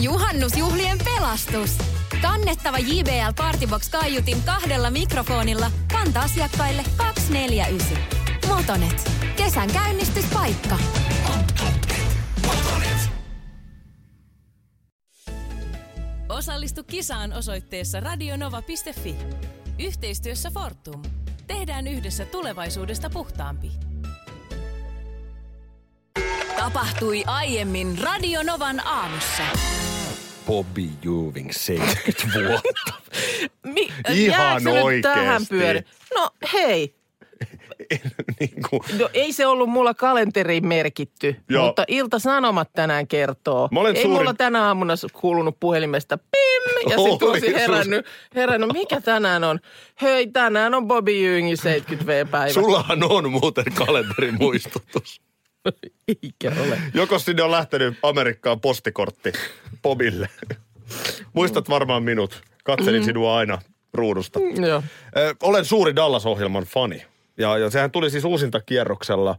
Juhannusjuhlien pelastus. Kannettava JBL Partybox kaiutin kahdella mikrofonilla kanta-asiakkaille 249. Motonet. Kesän käynnistyspaikka. Osallistu kisaan osoitteessa radionova.fi. Yhteistyössä Fortum. Tehdään yhdessä tulevaisuudesta puhtaampi. Tapahtui aiemmin Radionovan aamussa. Bobby Juving 70 vuotta. Mi- Ihan tähän oikeesti. pyöri? No hei, niin kuin, no, ei se ollut mulla kalenteriin merkitty, Joo. mutta Ilta-Sanomat tänään kertoo. Mä olen ei suuri- mulla tänä aamuna kuulunut puhelimesta pim, ja sitten olisin herännyt, herännyt, mikä tänään on? Hei, tänään on Bobby Jyngin 70V-päivä. sullahan on muuten kalenterimuistutus. Eikä ole. Joko sinne on lähtenyt Amerikkaan postikortti Bobille. Muistat varmaan minut. Katselin sinua aina ruudusta. Joo. Ö, Olen suuri Dallas-ohjelman fani. Ja, ja sehän tuli siis uusintakierroksella.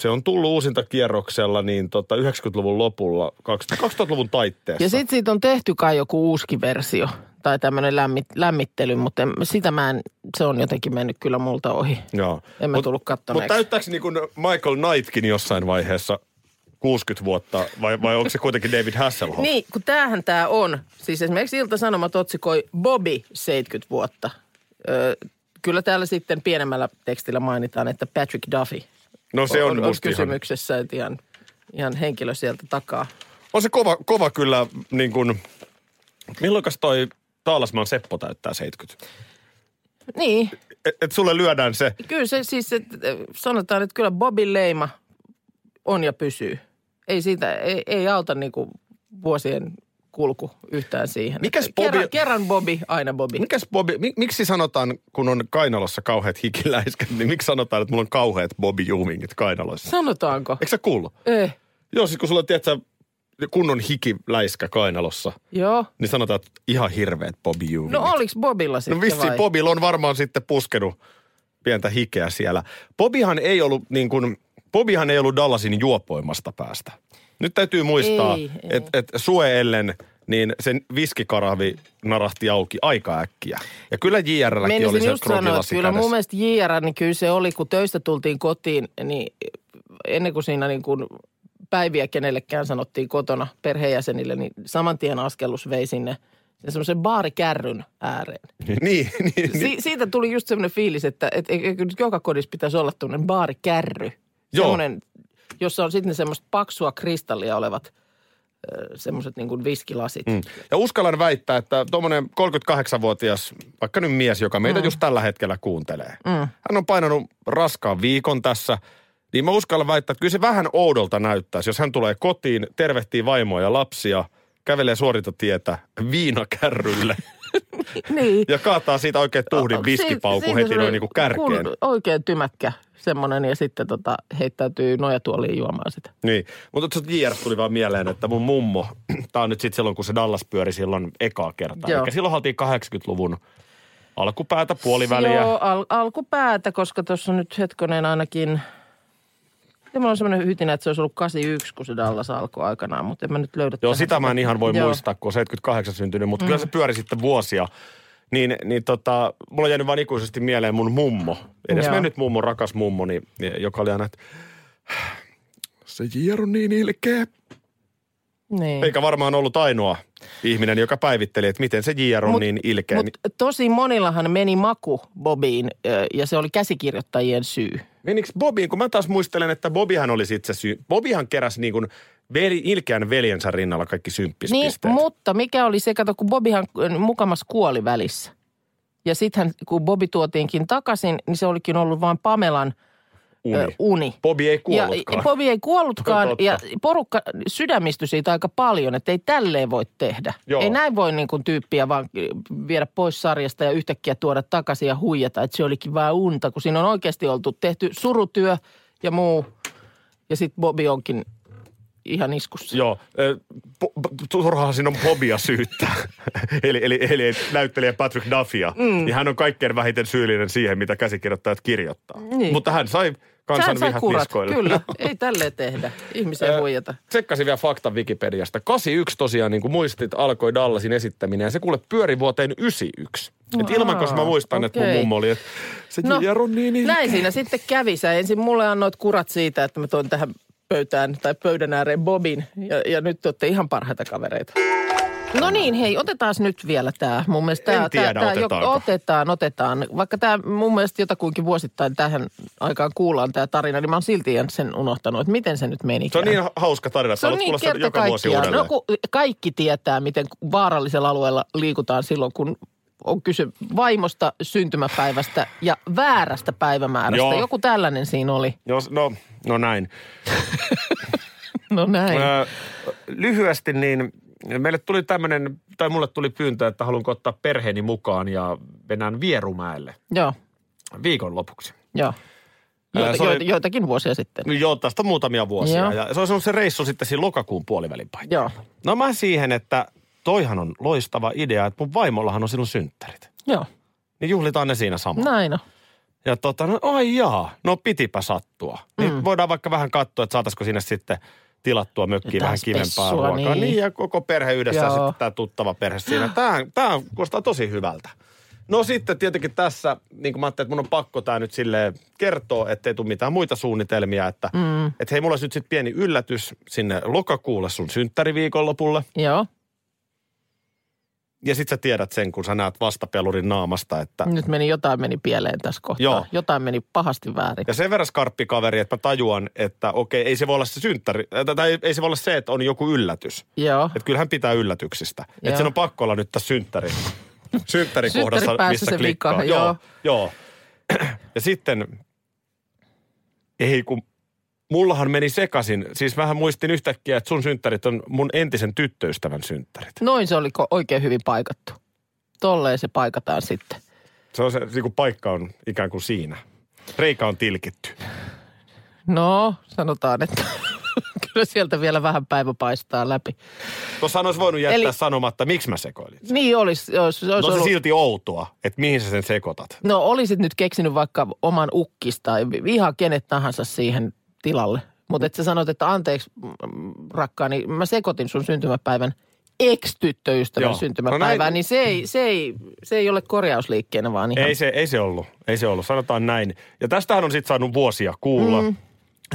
Se on tullut uusintakierroksella niin tota 90-luvun lopulla, 2000-luvun taitteessa. Ja sitten siitä on tehty kai joku uusi versio tai tämmöinen lämmit, lämmittely, mutta en, sitä mä en, se on jotenkin mennyt kyllä multa ohi. Joo. En mä Mut- tullut Mutta kattoneeksi. täyttääkö niin kuin Michael Knightkin jossain vaiheessa 60 vuotta vai, vai onko se kuitenkin David Hasselhoff? Niin, kun tämähän tämä on. Siis esimerkiksi Ilta-Sanomat otsikoi Bobby 70 vuotta. Öö, kyllä täällä sitten pienemmällä tekstillä mainitaan, että Patrick Duffy No se on, on, on musta ihan, kysymyksessä, että ihan, ihan henkilö sieltä takaa. on se kova, kova kyllä niin kuin, milloinkas toi Taalasmaan Seppo täyttää 70? Niin, Et, et sulle lyödään se, kyllä se siis, että sanotaan, että kyllä Bobin leima on ja pysyy. Ei siitä, ei, ei auta niinku vuosien kulku yhtään siihen. Mikäs Että Kerran, kerran Bobby, aina Bobby. mikäs Bobby, mi, miksi sanotaan, kun on kainalossa kauheat hikiläiskät, niin miksi sanotaan, että mulla on kauheat Bobby Juvingit kainalossa? Sanotaanko? Eikö sä kuullut? Eh, Joo, siis kun sulla on, tiedätkö, kunnon hikiläiskä kainalossa, joo. niin sanotaan, että ihan hirveät Bobby Juvingit. No oliks Bobilla sitten No vissi vai? Bobilla on varmaan sitten puskenut pientä hikeä siellä. Bobihan ei ollut niin kuin, Bobihan ei ollut Dallasin juopoimasta päästä. Nyt täytyy muistaa, että et Sue ellen, niin sen viskikaravi narahti auki aika äkkiä. Ja kyllä JRlläkin oli se just sanoa, että kyllä mun mielestä JR, niin kyllä se oli, kun töistä tultiin kotiin, niin ennen kuin siinä niin kuin päiviä kenellekään sanottiin kotona perheenjäsenille, niin saman tien askellus vei sinne semmoisen baarikärryn ääreen. niin, niin, niin. Si- siitä tuli just semmoinen fiilis, että et, eikö nyt joka kodissa pitäisi olla tämmöinen baarikärry. Joo. Semmoinen, jossa on sitten semmoista paksua kristallia olevat semmoiset niin kuin viskilasit. Mm. Ja uskallan väittää, että tuommoinen 38-vuotias, vaikka nyt mies, joka meitä mm. just tällä hetkellä kuuntelee. Mm. Hän on painanut raskaan viikon tässä, niin mä uskallan väittää, että kyllä se vähän oudolta näyttäisi, jos hän tulee kotiin, tervehtii vaimoa ja lapsia, kävelee suorintatietä viinakärrylle Niin. ja kaataa siitä oikein tuhdin siinä heti noin niin kuin kärkeen. kun Oikein tymäkkä semmoinen ja sitten tota, heittäytyy nojatuoliin juomaan sitä. Niin, mutta tuosta JR tuli vaan mieleen, että mun mummo, tää on nyt sitten silloin, kun se Dallas pyöri silloin ekaa kertaa. Joo. Eli silloin oltiin 80-luvun alkupäätä, puoliväliä. Joo, al- alkupäätä, koska tuossa nyt hetkonen ainakin... Ja mulla on semmoinen hytinä, että se olisi ollut 81, kun se Dallas alkoi aikanaan, mutta en mä nyt löydä Joo, sitä mä en ihan voi Joo. muistaa, kun on 78 syntynyt, mutta mm. kyllä se pyöri sitten vuosia. Niin, niin tota, mulla on jäänyt vaan ikuisesti mieleen mun mummo, edes Joo. mennyt mummo, rakas mummo, niin, joka oli aina, että se Jier on niin ilkeä. Niin. Eikä varmaan ollut ainoa ihminen, joka päivitteli, että miten se JR on Mut- niin ilkeä. Mutta tosi monillahan meni maku Bobiin ja se oli käsikirjoittajien syy. Menikö Bobiin, kun mä taas muistelen, että Bobihan oli sitten se syy. Bobihan keräsi niin kuin veli, ilkeän veljensä rinnalla kaikki Niin, symppispisteet. mutta mikä oli se, kato kun Bobihan ö, mukamas kuoli välissä. Ja sitten kun Bobi tuotiinkin takaisin, niin se olikin ollut vain Pamelan Uni. Ö, uni. Bobi ei Ja kuollutkaan. Bobi ei kuollutkaan Totta. ja porukka sydämistyi siitä aika paljon, että ei tälleen voi tehdä. Joo. Ei näin voi niin kuin tyyppiä vaan viedä pois sarjasta ja yhtäkkiä tuoda takaisin ja huijata, että se olikin vaan unta, kun siinä on oikeasti oltu tehty surutyö ja muu. Ja sitten Bobi onkin ihan iskussa. Joo, ö, po, po, turhaan siinä on Bobia syyttää. eli, eli, eli näyttelijä Patrick Duffia. Mm. Niin hän on kaikkein vähiten syyllinen siihen, mitä käsikirjoittajat kirjoittaa. Niin. Mutta hän sai kansan sä, sä vihat kurat, niskoille. kyllä. Ei tälleen tehdä. Ihmisiä huijata. Tsekkasin vielä fakta Wikipediasta. 81 tosiaan, niin kuin muistit, alkoi Dallasin esittäminen ja se kuule pyöri vuoteen 91. Et ilman, koska mä muistan, että mun mummo oli, että se No, Jaro niin ilkeä. näin siinä sitten kävi. Sä ensin mulle annoit kurat siitä, että mä toin tähän pöytään tai pöydän ääreen Bobin. Ja, ja nyt te olette ihan parhaita kavereita. No niin, hei, otetaan nyt vielä tämä. Mun mielestä En tää, tiedä, tää, tää, otetaanko. otetaan, otetaan. Vaikka tämä mun mielestä jotakuinkin vuosittain tähän aikaan kuullaan tämä tarina, niin mä oon silti sen unohtanut, että miten se nyt meni. Se on niin hauska tarina, Se on niin kerta joka vuosi uudelleen. No kun kaikki tietää, miten vaarallisella alueella liikutaan silloin, kun on kyse vaimosta, syntymäpäivästä ja väärästä päivämäärästä. Joo. Joku tällainen siinä oli. Jos, no, no näin. No näin. Öö, lyhyesti niin meille tuli tämmöinen, tai mulle tuli pyyntö, että haluanko ottaa perheeni mukaan ja mennään Vierumäelle Joo, viikonlopuksi. joo. Joita, se oli- joita, joitakin vuosia sitten. No Joo, tästä on muutamia vuosia. Joo. Ja se ollut se reissu sitten siinä lokakuun puolivälin paikka. Joo, No mä siihen, että toihan on loistava idea, että mun vaimollahan on silloin synttärit. joo. Niin juhlitaan ne siinä samalla. Näin on. Ja tota, no ai jaa, no pitipä sattua. Niin Mm. voidaan vaikka vähän katsoa, että saataisiko sinne sitten tilattua mökkiin vähän kivempaa ruokaa. niin. Niin. ja koko perhe yhdessä ja Joo. sitten tämä tuttava perhe siinä. Tämä, tämä kuulostaa tosi hyvältä. No sitten tietenkin tässä, niin kuin mä ajattelin, että mun on pakko tämä nyt silleen kertoa, ettei tule mitään muita suunnitelmia. Että, Mm. että hei, mulla olisi nyt sitten pieni yllätys sinne lokakuulle sun synttäriviikonlopulle. Joo. Ja sitten sä tiedät sen, kun sä näet vastapelurin naamasta, että Nyt meni jotain meni pieleen tässä kohtaa. Joo. Jotain meni pahasti väärin. Ja sen verran skarppikaveri, että mä tajuan, että okei, ei se voi olla se synttäri, tai ei se voi olla se, että on joku yllätys. Joo. Että kyllähän pitää yllätyksistä. Joo. Että sen on pakko olla nyt tässä synttäri, synttärikohdassa, missä klikkaa. vika, joo. joo. joo. Ja sitten, ei kun, mullahan meni sekaisin. Siis vähän muistin yhtäkkiä, että sun synttärit on mun entisen tyttöystävän synttärit. Noin se oli oikein hyvin paikattu. Tolleen se paikataan sitten. Se on se, niin kuin paikka on ikään kuin siinä. Reikä on tilkitty. No, sanotaan, että kyllä sieltä vielä vähän päivä paistaa läpi. Tuossa olisi voinut jättää Eli- sanomatta, miksi mä sekoilin. Niin olisi, olisi, olisi No se ollut... silti outoa, että mihin sä sen sekoitat. No olisit nyt keksinyt vaikka oman ukkis tai ihan kenet tahansa siihen tilalle. Mutta et sä sanot, että anteeksi rakkaani, mä sekoitin sun syntymäpäivän ex-tyttöystävän Joo. syntymäpäivää, No näin- niin se ei, se, ei, se ei ole korjausliikkeenä, vaan ihan... Ei se, ei se ollut, ei se ollut, sanotaan näin. Ja tästähän on sitten saanut vuosia kuulla. Mm.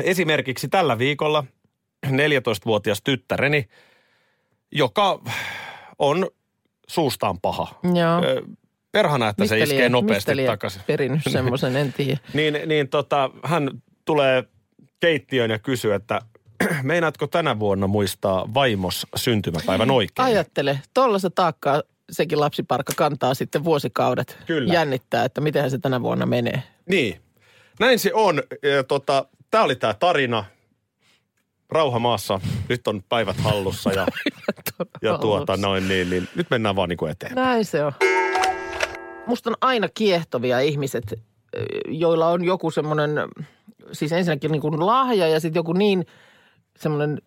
Esimerkiksi tällä viikolla 14-vuotias tyttäreni, joka on suustaan paha. Joo. Ö, Perhana, että se Mistä iskee lie- nopeasti takaisin. perinnyt semmoisen, en tiedä. Niin, niin tota, hän tulee keittiöön ja kysyy, että meinaatko tänä vuonna muistaa vaimos syntymäpäivän oikein? Ajattele, tuollaista taakkaa sekin lapsiparkka kantaa sitten vuosikaudet. Kyllä. Jännittää, että miten se tänä vuonna menee. Niin. Näin se on. Ja Tota, tämä oli tämä tarina. Rauha maassa. Nyt on päivät hallussa ja, ja tuota noin niin, niin. Nyt mennään vaan niin kuin eteen. Näin se on. Musta on aina kiehtovia ihmiset, joilla on joku semmoinen, siis ensinnäkin niin kuin lahja ja sitten joku niin semmoinen,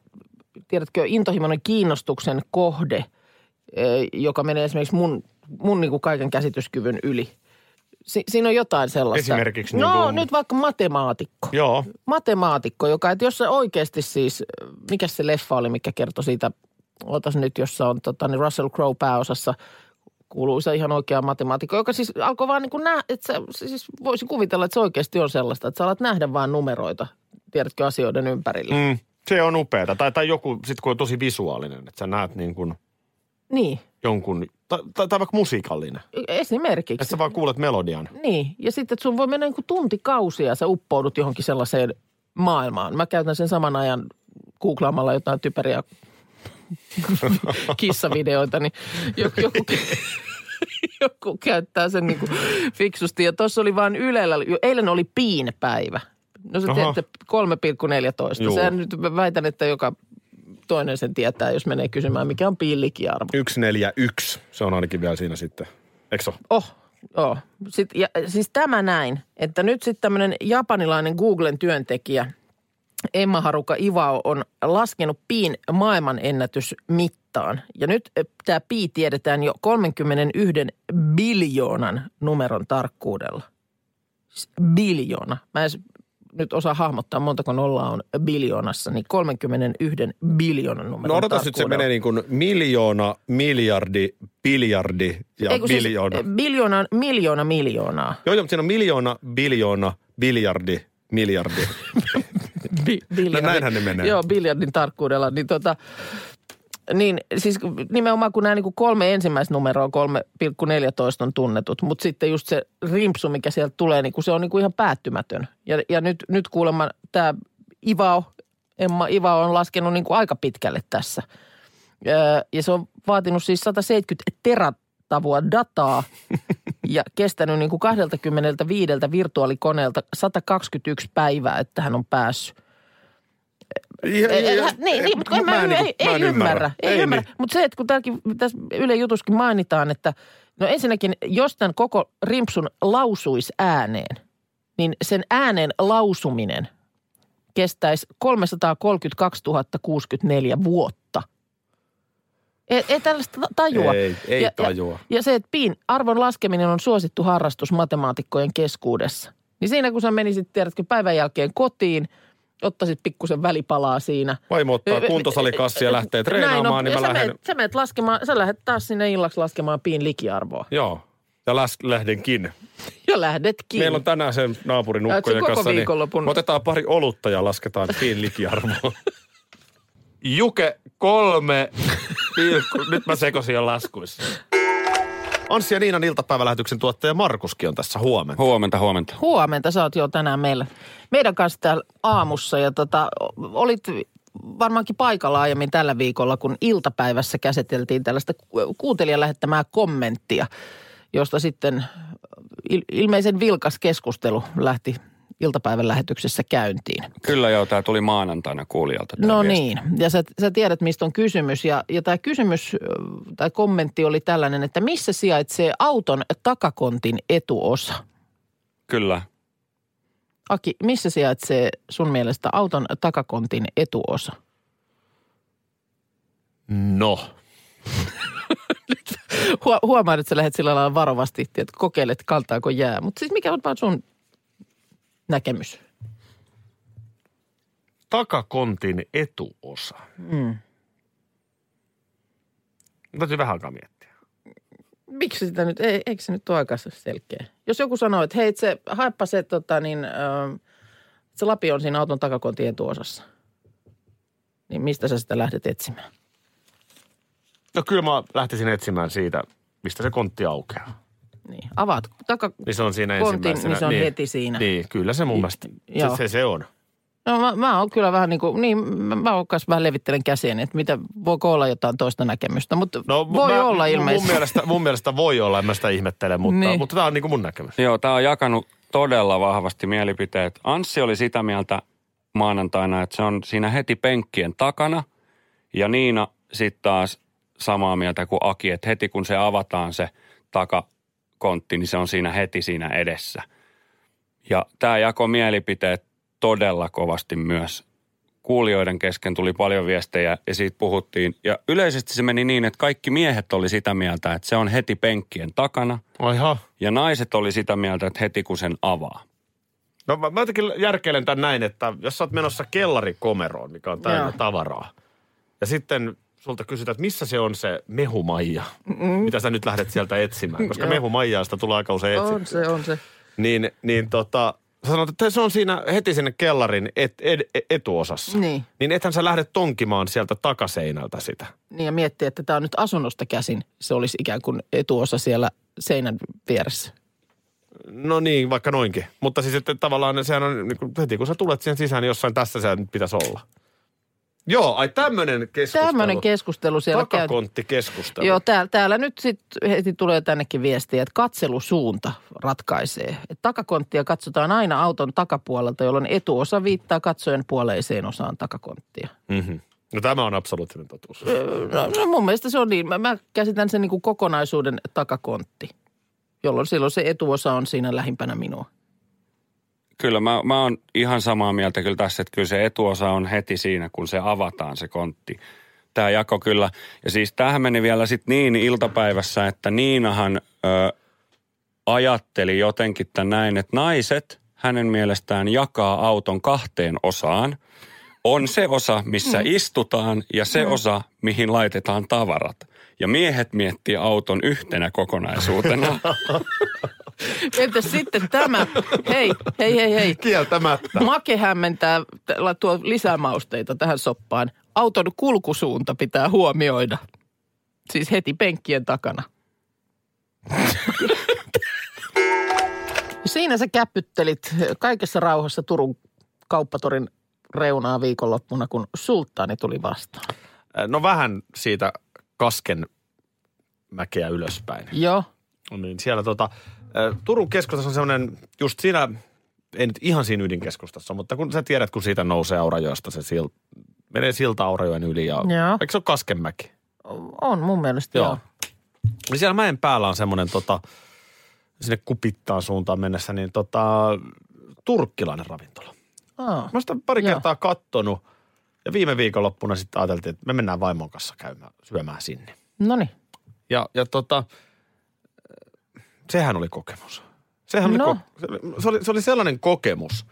tiedätkö, intohimoinen kiinnostuksen kohde, eh, joka menee esimerkiksi mun, mun niin kuin kaiken käsityskyvyn yli. Si- siinä on jotain sellaista. Esimerkiksi No niin kuin- nyt vaikka matemaatikko. Joo. Matemaatikko, joka, että jos se oikeasti siis, mikä se leffa oli, mikä kertoi siitä, otas nyt, jossa on tota, niin Russell Crowe pääosassa, kuuluisa ihan oikea matemaatikko, joka siis alkoi vaan niin kuin nää, että se, siis voisi kuvitella, että se oikeasti on sellaista, että sä alat nähdä vaan numeroita, tiedätkö, asioiden ympärillä. Mm. Se on upeata. Tai, tai joku sitten kun on tosi visuaalinen, että sä näet niin kuin Niin, jonkun, tai, tai, tai vaikka musiikallinen. esimerkiksi. Että sä vaan kuulet melodian. Niin, ja sitten, että sun voi mennä niin kuin tuntikausia ja sä uppoudut johonkin sellaiseen maailmaan. Mä käytän sen saman ajan googlaamalla jotain typeriä kissavideoita, niin joku, joku, joku käyttää sen niin kuin fiksusti. Ja tuossa oli vain Ylellä, eilen oli piinpäivä. No se tiedätte 3,14. Juu. Sehän nyt mä väitän, että joka toinen sen tietää, jos menee kysymään, mikä on piillikiarvo. 141, se on ainakin vielä siinä sitten. Eikö? Oh, oh. Sit, ja, siis tämä näin, että nyt sitten tämmöinen japanilainen Googlen työntekijä Emma Haruka Ivao on laskenut piin maailmanennätys mittaan. Ja nyt tämä pi tiedetään jo 31 biljoonan numeron tarkkuudella. Siis Biljoona. Mä en nyt osaa hahmottaa, montako nollaa on biljoonassa, niin 31 biljoonan numero. No odotas nyt, se menee niin kuin miljoona, miljardi, biljardi ja Ei, kun siis, biljoona. eh, biljoona, miljoona miljoonaa. Joo, joo, mutta siinä on miljoona, biljoona, biljardi, miljardi. Bi, biljardi. No näinhän ne menee. Joo, biljardin tarkkuudella. Niin, tota, niin siis nimenomaan kun nämä niin kuin kolme ensimmäistä numeroa, 3,14 on tunnetut, mutta sitten just se rimpsu, mikä sieltä tulee, niin kuin se on niin kuin ihan päättymätön. Ja, ja nyt, nyt kuulemma tämä Ivao, Emma Ivao on laskenut niin kuin aika pitkälle tässä. Ja se on vaatinut siis 170 teratavua dataa ja kestänyt niin kuin 25 virtuaalikoneelta 121 päivää, että hän on päässyt. Ei, ei, niin, niin, mutta kun mä, en ei, niinku- ei, mä en ymmärrä. Ei, ymmärrä. niin. Mutta se, että kun täälläkin, tässä Yle Jutuskin mainitaan, että no ensinnäkin, jos tämän koko rimpsun lausuisi ääneen, niin sen äänen lausuminen kestäisi 332 064 vuotta. Ei, ei tällaista ta- tajua. Ei, ei ja, tajua. Ja, ja se, että piin arvon laskeminen on suosittu harrastus matemaatikkojen keskuudessa. Niin siinä kun sä menisit, tiedätkö, päivän jälkeen kotiin, ottaisit pikkusen välipalaa siinä. Vaimo ottaa kuntosalikassia ja lähtee Näin treenaamaan, on. niin mä sä lähden... Meet, sä, meet laskemaan, sä lähdet taas sinne illaksi laskemaan piin likiarvoa. Joo, ja läs, lähdenkin. Ja lähdetkin. Meillä on tänään sen naapurin ukkojen kanssa. viikonlopun? me otetaan pari olutta ja lasketaan piin likiarvoa. Juke kolme pilkku. Nyt mä sekosin jo laskuissa. Anssi ja Niinan iltapäivälähetyksen tuottaja Markuskin on tässä huomenna. Huomenta, huomenta. Huomenta, sä oot jo tänään meillä, meidän kanssa täällä aamussa ja tota, olit varmaankin paikalla aiemmin tällä viikolla, kun iltapäivässä käsiteltiin tällaista ku- kuuntelijan lähettämää kommenttia, josta sitten il- ilmeisen vilkas keskustelu lähti iltapäivän lähetyksessä käyntiin. Kyllä joo, tämä tuli maanantaina kuulijalta. No viesti. niin, ja sä, sä tiedät, mistä on kysymys. Ja, ja tämä kysymys tai kommentti oli tällainen, että missä sijaitsee auton takakontin etuosa? Kyllä. Aki, missä sijaitsee sun mielestä auton takakontin etuosa? No. Hu- huomaan, että sä lähdet sillä lailla varovasti, että kokeilet, kaltaako jää. Mutta siis mikä on vaan sun näkemys? Takakontin etuosa. Mm. Täytyy vähän aikaa miettiä. Miksi sitä nyt, ei, eikö se nyt ole aika selkeä? Jos joku sanoo, että hei, se, haeppa se, tota, niin, ö, se lapi on siinä auton takakontin etuosassa. Niin mistä sä sitä lähdet etsimään? No kyllä mä lähtisin etsimään siitä, mistä se kontti aukeaa. Niin, avaat taka... Niin se on siinä Kontin, ensimmäisenä. niin se on heti siinä. Niin, kyllä se mun mielestä, joo. se, se, se on. No mä, mä oon kyllä vähän niin kuin, niin mä, mä oon kanssa vähän levittelen käsiäni, että mitä, voiko olla jotain toista näkemystä, mutta no, voi mä- olla ilmeisesti. Mun mielestä, mun mielestä voi olla, en mä sitä ihmettele, mutta, Niin. niin. mutta tämä on niin kuin mun näkemys. Joo, tämä on jakanut todella vahvasti mielipiteet. Anssi oli sitä mieltä maanantaina, että se on siinä heti penkkien takana. Ja Niina sitten taas samaa mieltä kuin Aki, että heti kun se avataan se takakontti, niin se on siinä heti siinä edessä. Ja tämä jako mielipiteet todella kovasti myös. Kuulijoiden kesken tuli paljon viestejä ja siitä puhuttiin. Ja yleisesti se meni niin, että kaikki miehet oli sitä mieltä, että se on heti penkkien takana. Aiha. Ja naiset oli sitä mieltä, että heti kun sen avaa. No mä, mä jotenkin järkeilen tämän näin, että jos sä oot menossa kellarikomeroon, mikä on täynnä Joo. tavaraa, ja sitten sulta kysytään, että missä se on se mehumaija, mm. mitä sä nyt lähdet sieltä etsimään, koska Joo. mehumaijaista tulee aika usein On etsittyä. se, on se. Niin, niin tota, sä sanot, että se on siinä heti sinne kellarin et, ed, etuosassa. Niin. Niin ethän sä lähde tonkimaan sieltä takaseinältä sitä. Niin ja miettiä, että tämä on nyt asunnosta käsin. Se olisi ikään kuin etuosa siellä seinän vieressä. No niin, vaikka noinkin. Mutta siis että tavallaan sehän on, niin kuin, heti kun sä tulet siihen sisään, niin jossain tässä se nyt pitäisi olla. Joo, ai tämmöinen keskustelu. Tämmöinen keskustelu siellä käy. Takakontti-keskustelu. Joo, täällä, täällä nyt sitten heti tulee tännekin viestiä, että katselusuunta ratkaisee. Et takakonttia katsotaan aina auton takapuolelta, jolloin etuosa viittaa katsojen puoleiseen osaan takakonttia. Mm-hmm. No tämä on absoluuttinen totuus. No, no mun mielestä se on niin. Mä, mä käsitän sen niin kuin kokonaisuuden takakontti, jolloin silloin se etuosa on siinä lähimpänä minua. Kyllä mä, mä oon ihan samaa mieltä kyllä tässä, että kyllä se etuosa on heti siinä, kun se avataan se kontti. Tämä jako kyllä. Ja siis tämähän meni vielä sitten niin iltapäivässä, että Niinahan ö, ajatteli jotenkin tämän näin, että naiset hänen mielestään jakaa auton kahteen osaan. On se osa, missä istutaan ja se osa, mihin laitetaan tavarat. Ja miehet miettii auton yhtenä kokonaisuutena. Entäs sitten tämä? Hei, hei, hei, hei. Kieltämättä. Make hämmentää, tuo lisää mausteita tähän soppaan. Auton kulkusuunta pitää huomioida. Siis heti penkkien takana. Siinä sä käppyttelit kaikessa rauhassa Turun kauppatorin reunaa viikonloppuna, kun sulttaani tuli vastaan. No vähän siitä kasken mäkeä ylöspäin. Joo, Niin siellä tota, Turun keskustassa on semmoinen, just siinä, ei nyt ihan siinä ydinkeskustassa, mutta kun sä tiedät, kun siitä nousee Aurajoesta se sil, menee silta Aurajoen yli ja, Joo. eikö se ole Kaskenmäki? on mun mielestä joo. Joo. Niin siellä mäen päällä on semmoinen tota, sinne kupittaan suuntaan mennessä, niin tota, turkkilainen ravintola. Aa, Mä oon sitä pari Joo. kertaa kattonut ja viime viikonloppuna sitten ajateltiin, että me mennään vaimon kanssa käymään, syömään sinne. no niin. Ja, ja tota, sehän oli kokemus. Sehän No. oli, ko- se, oli, se oli sellainen kokemus,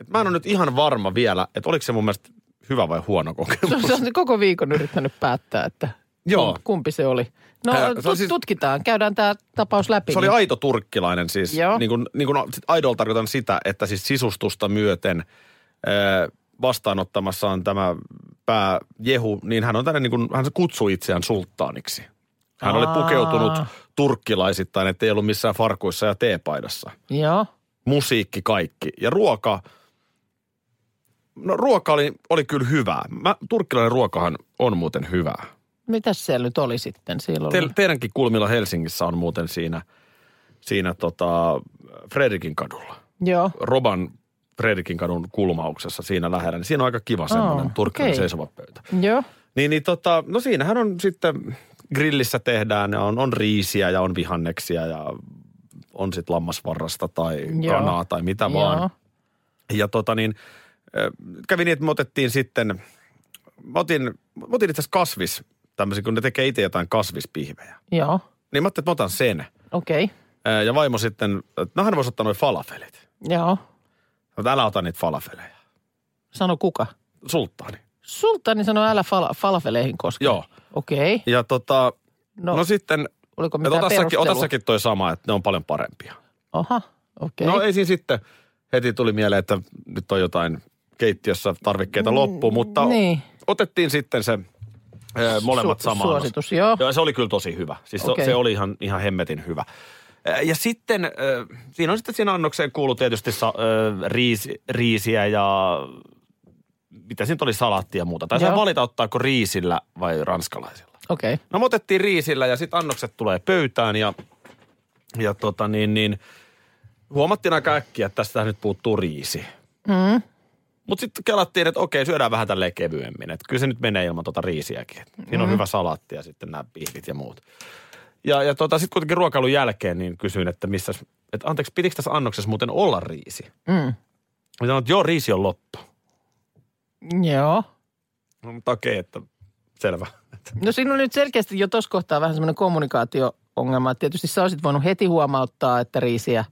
että mä en ole nyt ihan varma vielä, että oliko se mun mielestä hyvä vai huono kokemus. se on koko viikon yrittänyt päättää, että Joo. kumpi se oli. No Ää, se tut, siis- tutkitaan, käydään tämä tapaus läpi. Se oli niin- aito turkkilainen siis. Joo. Niin kuin, niin kuin aidolla tarkoitan sitä, että siis sisustusta myöten ää, vastaanottamassa on tämä pää Jehu, niin hän on tänne niin kuin, hän kutsuu itseään sulttaaniksi. Hän oli Aa. pukeutunut turkkilaisittain, ettei ollut missään farkuissa ja teepaidassa. Joo. musiikki, kaikki. Ja ruoka, no ruoka oli, oli kyllä hyvää. Mä, turkkilainen ruokahan on muuten hyvää. Mitäs siellä nyt oli sitten? Siellä oli... Te, teidänkin kulmilla Helsingissä on muuten siinä, siinä tota Fredrikin kadulla. Joo. Roban Fredrikin kadun kulmauksessa siinä lähellä. Niin siinä on aika kiva semmoinen Aa, turkkilainen okei. seisova pöytä. Joo. Niin, niin tota, no siinähän on sitten grillissä tehdään ja on, on riisiä ja on vihanneksia ja on sitten lammasvarrasta tai Joo. kanaa tai mitä Joo. vaan. Ja tota niin, kävi niin, että me otettiin sitten, mä otin, mä otin itse asiassa kasvis, tämmöisiä, kun ne tekee itse jotain kasvispihvejä. Joo. Niin mä ajattelin, että mä otan sen. Okei. Okay. Ja vaimo sitten, että no hän voisi ottaa noin falafelit. Joo. Mutta älä ota niitä falafeleja. Sano kuka? Sulttaani. Sultani sanoi älä fala, falafeleihin koske. Joo. Okei. Okay. Ja tota, No, no, no sitten, oliko mitään ota säkin, ota säkin toi sama, että ne on paljon parempia. Aha. Okei. No Okay. ei siinä sitten, heti tuli mieleen, että nyt on jotain keittiössä tarvikkeita loppu, mutta niin. otettiin sitten se ö, molemmat Su- samaan. suositus, joo. Joo, se oli kyllä tosi hyvä. Siis okay. se oli ihan, ihan hemmetin hyvä. Ö, Ja sitten, ö, siinä on sitten siinä annokseen kuulu tietysti sa, riisiä ja mitä siinä oli, salaattia ja muuta. Tai saa valita, ottaako riisillä vai ranskalaisilla. Okei. Okay. No me otettiin riisillä ja sitten annokset tulee pöytään ja, ja tota niin, niin huomattiin aika äkkiä, että tästä nyt puuttuu riisi. Mm. Mutta sitten kelattiin, että okei, syödään vähän tälleen kevyemmin. Että kyllä se nyt menee ilman tota riisiäkin. Siinä on hyvä salaatti ja sitten nämä pihvit ja muut. Ja, ja tota, sitten kuitenkin ruokailun jälkeen niin kysyin, että missä, että anteeksi, pitikö tässä annoksessa muuten olla riisi? Mm. Ja sanoin, että joo, riisi on loppu. Joo. No, mutta okei, että selvä. No siinä on nyt selkeästi jo tuossa kohtaa vähän semmoinen kommunikaatio-ongelma. että Tietysti sä olisit voinut heti huomauttaa, että riisiä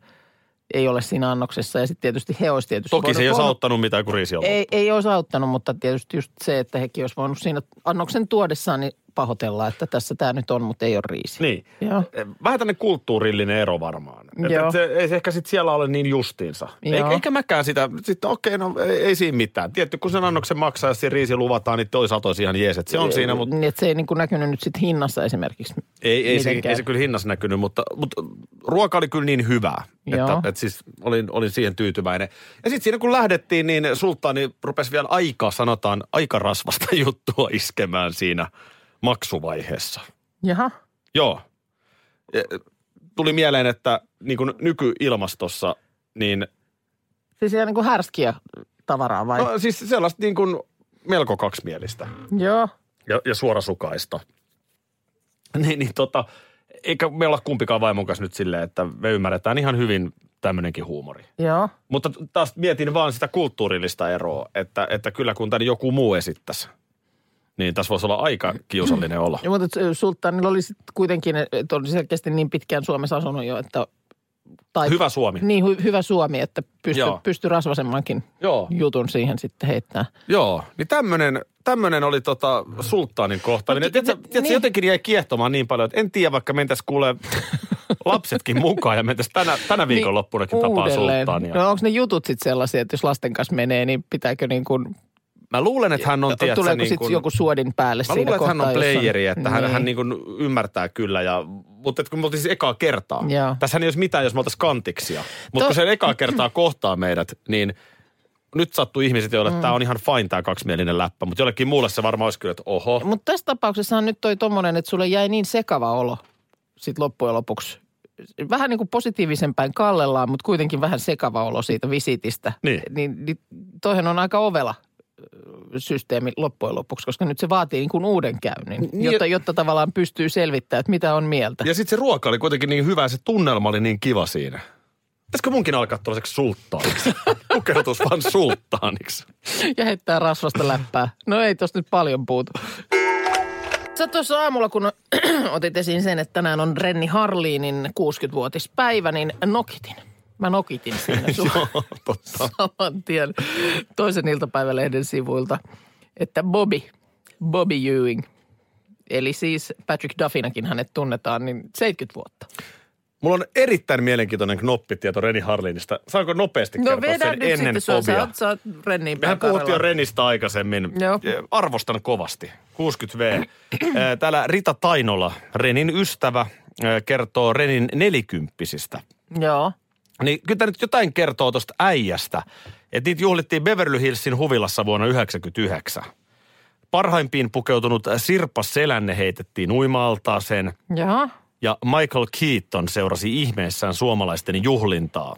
ei ole siinä annoksessa. Ja sitten tietysti he olisi tietysti Toki se ei voinut- olisi auttanut mitään, kun riisi on. Ei, ei olisi auttanut, mutta tietysti just se, että hekin olisi voinut siinä annoksen tuodessaan niin pahoitella, että tässä tämä nyt on, mutta ei ole riisi. Niin. Joo. Vähän tämmöinen kulttuurillinen ero varmaan. Joo. et se, ei se ehkä sitten siellä ole niin justiinsa. Eikä, eikä mäkään sitä, sitten okei, no ei, ei siinä mitään. Tietty, kun sen annoksen maksaa ja se riisi luvataan, niin toisaalta olisi ihan jees, se on siinä, mutta Niin, että se ei niin kuin näkynyt nyt sitten hinnassa esimerkiksi. ei, ei, se, ei se kyllä hinnassa näkynyt, mutta, mutta ruoka oli kyllä niin hyvää, Joo. että, että siis olin, olin siihen tyytyväinen. Ja sitten siinä kun lähdettiin, niin sulttaani rupesi vielä aika, sanotaan, aika rasvasta juttua iskemään siinä maksuvaiheessa. Jaha. Joo. Tuli mieleen, että niin kuin nykyilmastossa, niin Siis ihan niin kuin härskiä tavaraa vai? no, siis sellaista niin kuin melko kaksimielistä Joo. ja, ja suorasukaista. Niin, niin tota, eikä me olla kumpikaan vaimon kanssa nyt silleen, että me ymmärretään ihan hyvin tämmöinenkin huumori. Joo. Mutta taas mietin vaan sitä kulttuurillista eroa, että, että kyllä kun tänne joku muu esittäisi, niin tässä voisi olla aika kiusallinen olo. Ja, mutta sulttaanilla oli kuitenkin, että oli selkeästi niin pitkään Suomessa asunut jo, että Tai, Hyvä Suomi. Niin, hy, hyvä Suomi, että pysty, Joo. pysty rasvasemmankin Joo. jutun siihen sitten heittämään. Joo, niin tämmönen, tämmönen oli tota sulttaanin kohtaaminen. Mut- Tiedätkö, niin- tiedätkö, niin. jotenkin jäi kiehtomaan niin paljon, että en tiedä, vaikka mentäisiin kuule lapsetkin mukaan ja mentäisiin tänä, tänä viikonloppunakin tapaa Niin, Uudelleen. sulttaania. No onko ne jutut sitten sellaisia, että jos lasten kanssa menee, niin pitääkö niin kuin, Mä luulen, että hän on, tiedätkö, tuleeko niin sitten kuin, joku suodin päälle Mä siinä luulen, että hän on kohtaa, playeri, että hän, Niin. hän niin kuin ymmärtää kyllä. Ja, mutta että kun me oltiin siis ekaa kertaa. Joo. Tässä ei olisi mitään, jos me oltaisiin kantiksia. Mutta To- kun se ekaa kertaa kohtaa meidät, niin nyt sattuu ihmiset, joille mm. tämä on ihan fine tämä kaksimielinen läppä. Mutta jollekin muulle se varmaan olisi kyllä, että oho. Mutta tässä tapauksessa nyt toi tommonen, että sulle jäi niin sekava olo sit loppujen lopuksi. Vähän niin kuin positiivisen päin kallellaan, mutta kuitenkin vähän sekava olo siitä visitistä. Niin. Niin, niin toihan on aika ovela systeemi loppujen lopuksi, koska nyt se vaatii niin kuin uuden käynnin, Niin. jotta, jotta tavallaan pystyy selvittämään, että mitä on mieltä. Ja sitten se ruoka oli kuitenkin niin hyvä se tunnelma oli niin kiva siinä. Pitäisikö munkin alkaa tuollaiseksi sulttaaniksi? Pukeutus vaan sulttaaniksi. ja heittää rasvasta läppää. No ei tosta nyt paljon puutu. Sä tuossa aamulla, kun otit esiin sen, että tänään on Renni Harliinin 60-vuotispäivä, niin nokitin. Mä nokitin siinä sun Joo, totta. saman tien toisen iltapäivälehden sivuilta, että Bobby, Bobby Ewing, eli siis Patrick Duffinakin hänet tunnetaan, niin 70 vuotta. Mulla on erittäin mielenkiintoinen knoppitieto Reni Harlinista. Saanko nopeasti No kertoa sen nyt ennen sitten, sä, sä, sä Renniin Mehän puhuttiin jo. Renistä aikaisemmin. Joo. Arvostan kovasti. 60V. Ää, Täällä Rita Tainola, Renin ystävä, kertoo Renin nelikymppisistä. Joo. Niin kyllä nyt jotain kertoo tuosta äijästä. Että niitä juhlittiin Beverly Hillsin huvilassa vuonna 1999. Parhaimpiin pukeutunut Sirpa Selänne heitettiin uima-altaaseen Joo. ja Michael Keaton seurasi ihmeessään suomalaisten juhlintaa.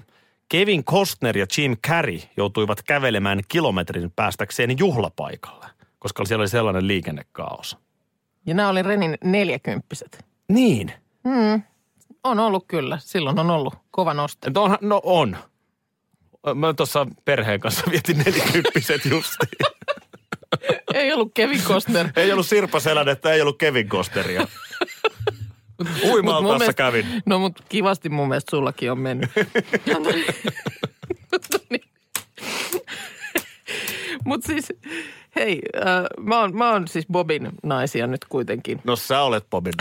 Kevin Costner ja Jim Carrey joutuivat kävelemään kilometrin päästäkseen juhlapaikalle, koska siellä oli sellainen liikennekaos. Ja nämä oli Renin neljäkymppiset. Niin. On ollut kyllä. Silloin on ollut kova noste. Onhan, no on. Mä tuossa perheen kanssa vietin nelikymppiset justiin. Ei ollut Kevin Costner. ei ollut Sirpa Selänettä, ei ollut Kevin Costneria. Mut mun Uima-altaassa mielestä- kävin. No mutta kivasti mun mielestä sullakin on mennyt. mutta siis, hei, äh, mä, oon, mä oon siis Bobin naisia nyt kuitenkin. No sä olet Bobin.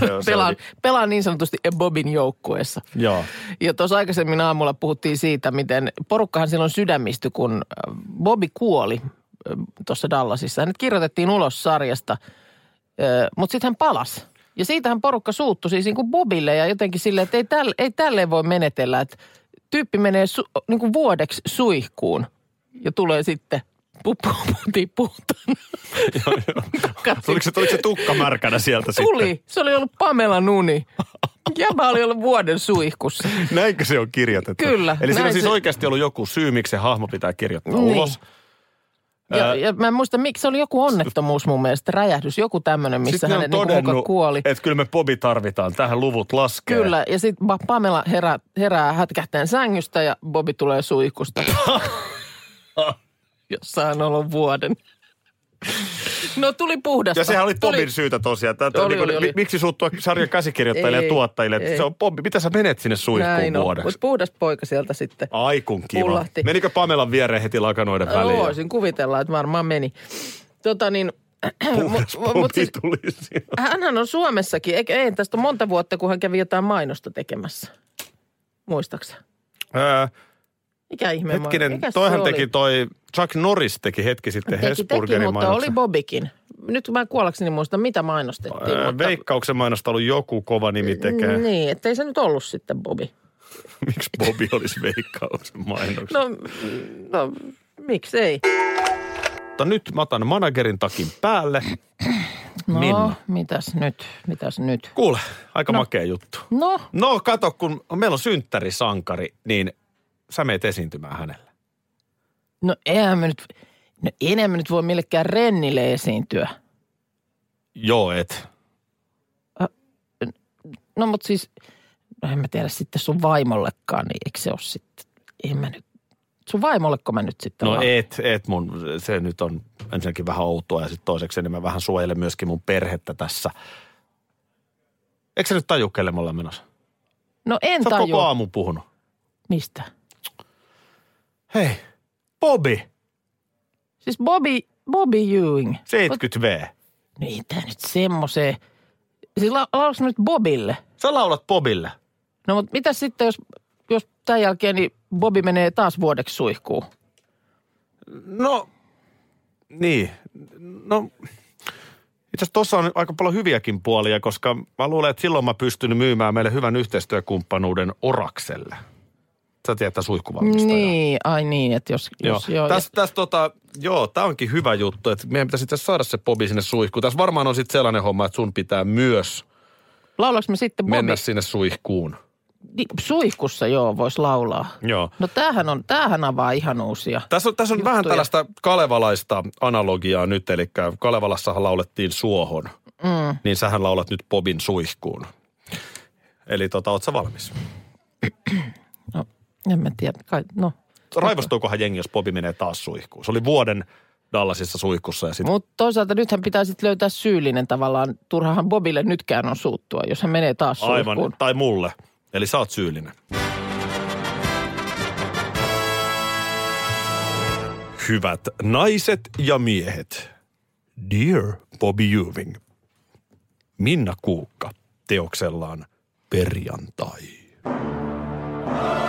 Se Pelaan, oli- pelaan niin sanotusti Bobin joukkueessa. Joo. Ja tuossa aikaisemmin aamulla puhuttiin siitä, miten porukkahan silloin sydämisty, kun äh, Bobby kuoli äh, tuossa Dallasissa. Hänet kirjoitettiin ulos sarjasta, mutta sitten hän palasi. Ja siitähän porukka suuttui siis niin kuin Bobille ja jotenkin silleen, että ei, tälle, ei tälleen voi menetellä, että tyyppi menee su, niin kuin vuodeksi suihkuun ja tulee sitten puppu puhtana. Tuliko se, tuliko se tukka märkänä sieltä sitten? Tuli. Se oli ollut Pamela Nuni. Jäbä oli ollut vuoden suihkussa. Näinkö se on kirjoitettu? Kyllä, Eli siinä on siis se- oikeasti ollut joku syy, miksi se hahmo pitää kirjoittaa Niin. ulos. Ja, ja mä en muista, miksi se oli joku onnettomuus mun mielestä, räjähdys, joku tämmöinen, missä Sitten niin muka todennut, kuoli. että kyllä me Bobi tarvitaan. Tähän luvut laskee. Kyllä, ja sitten Pamela herää, herää hätkähtäen sängystä ja Bobi tulee suihkusta. Jossa on ollut vuoden. No tuli puhdasta. Ja sehän oli Tuli- Bobin syytä tosiaan. Tätä, Oli, niin kuin, oli, oli. mi- Miksi suuttua sarjan käsikirjoittajille ja Ei, tuottajille? Että ei. se on Bobi, mitä sä menet sinne suihkuun Näin vuodeksi? mutta puhdas poika sieltä sitten. Ai kun kiva. Pullahti. Menikö Pamelan viereen heti lakanoiden väliin? Voisin kuvitella, että varmaan meni. Tota niin, Puhdas mut- mut Bobi siis- tuli siellä. hänhän on Suomessakin, eikä ei tästä on monta vuotta, kun hän kävi jotain mainosta tekemässä. Muistaaksä? Ää, Mikä ihme hetkinen, Mikäs toihan teki oli? toi, Chuck Norris teki hetki sitten Teki, teki, Hesburgerin mutta mainoksen. oli Bobikin. Nyt mä kuollakseni muista, mitä mainostettiin. Ää, mutta, Veikkauksen mainosta ollut joku kova nimi tekee. Niin, ettei se nyt ollut sitten Bobi. Miksi Bobi olisi Veikkauksen mainoksessa? No, no miksei? Mutta nyt mä otan managerin takin päälle. No, Minna. mitäs nyt, mitäs nyt? Kuule, aika no. makea juttu. No, No kato, kun meillä on synttärisankari, niin sä meet esiintymään hänellä. no eihän me nyt, no enää me nyt voi millekään rennille esiintyä. Joo, et. No mutta siis, no en mä tiedä sitten sun vaimollekaan, niin eikö se ole sitten, en mä nyt, sun vaimolleko mä nyt sitten No laan- et, et mun, se nyt on ensinnäkin vähän outoa ja sitten toiseksi niin mä vähän suojelen myöskin mun perhettä tässä. Eikö sä nyt taju, kelle me ollaan menossa? No en Sä oot koko aamu puhunut. Mistä? Hei, Bobby, Siis Bobby, Bobby Ewing. 70V. Niin, tää nyt semmoiseen. Siis la- laulatko nyt Bobille? Sä laulat Bobille. No mutta mitä sitten, jos, jos tämän jälkeen niin Bobby menee taas vuodeksi suihkuun? No, niin. No, itse asiassa tuossa on aika paljon hyviäkin puolia, koska mä luulen, että silloin mä pystyn myymään meille hyvän yhteistyökumppanuuden Orakselle. Sä tiedät, että suihkuvalmistaja. Niin, ai niin, että jos... Joo, jos joo, tässä, tässä tota, joo, tämä onkin hyvä juttu, että meidän pitäisi itse saada se Bobi sinne suihkuun. Tässä varmaan on sitten sellainen homma, että sun pitää myös Laulaanko me sitten Bobby? mennä sinne suihkuun. Suihkussa joo, voisi laulaa. Joo. No tämähän, on, tämähän avaa ihan uusia. Tässä on, tässä on Juttuja. vähän tällaista kalevalaista analogiaa nyt, eli Kalevalassahan laulettiin suohon, Mm. niin sähän laulat nyt Bobin suihkuun. Eli tota, oot sä valmis? En mä tiedä. Kai, no. Raivostuukohan jengi, jos Bobi menee taas suihkuun? Se oli vuoden Dallasissa suihkussa ja sitten Mutta toisaalta nythän pitää sitten löytää syyllinen tavallaan. Turhahan Bobille nytkään on suuttua, jos hän menee taas aivan, suihkuun. tai mulle. Eli sä oot syyllinen. Hyvät naiset ja miehet. Dear Bobby Ewing. Minna Kuukka teoksellaan Perjantai. Hey,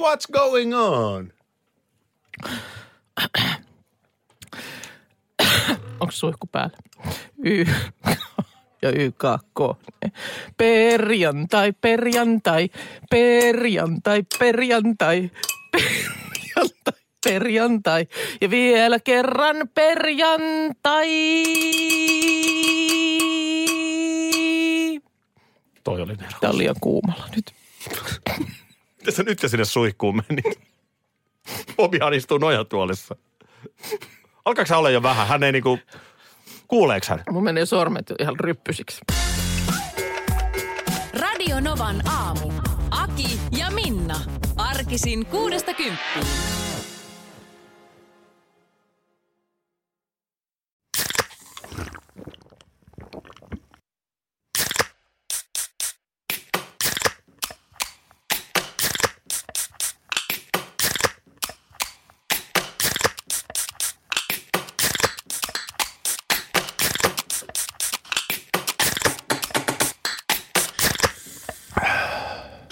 what's going on? Onko suihku päällä? Y ja YKK. Perjantai, perjantai, perjantai, perjantai, perjantai, perjantai. Ja vielä kerran perjantai. Toi oli nerokasta. Tää on liian kuumalla nyt. Miten sä nyt sinne suihkuun menit? Bobihan istuu nojatuolissa. Alkaako sä olla jo vähän? Hän ei niinku... Kuuleeks hän? Mun menee sormet ihan ryppysiksi. Radio Novan aamu. Aki ja Minna. Arkisin kuudesta kymppiin.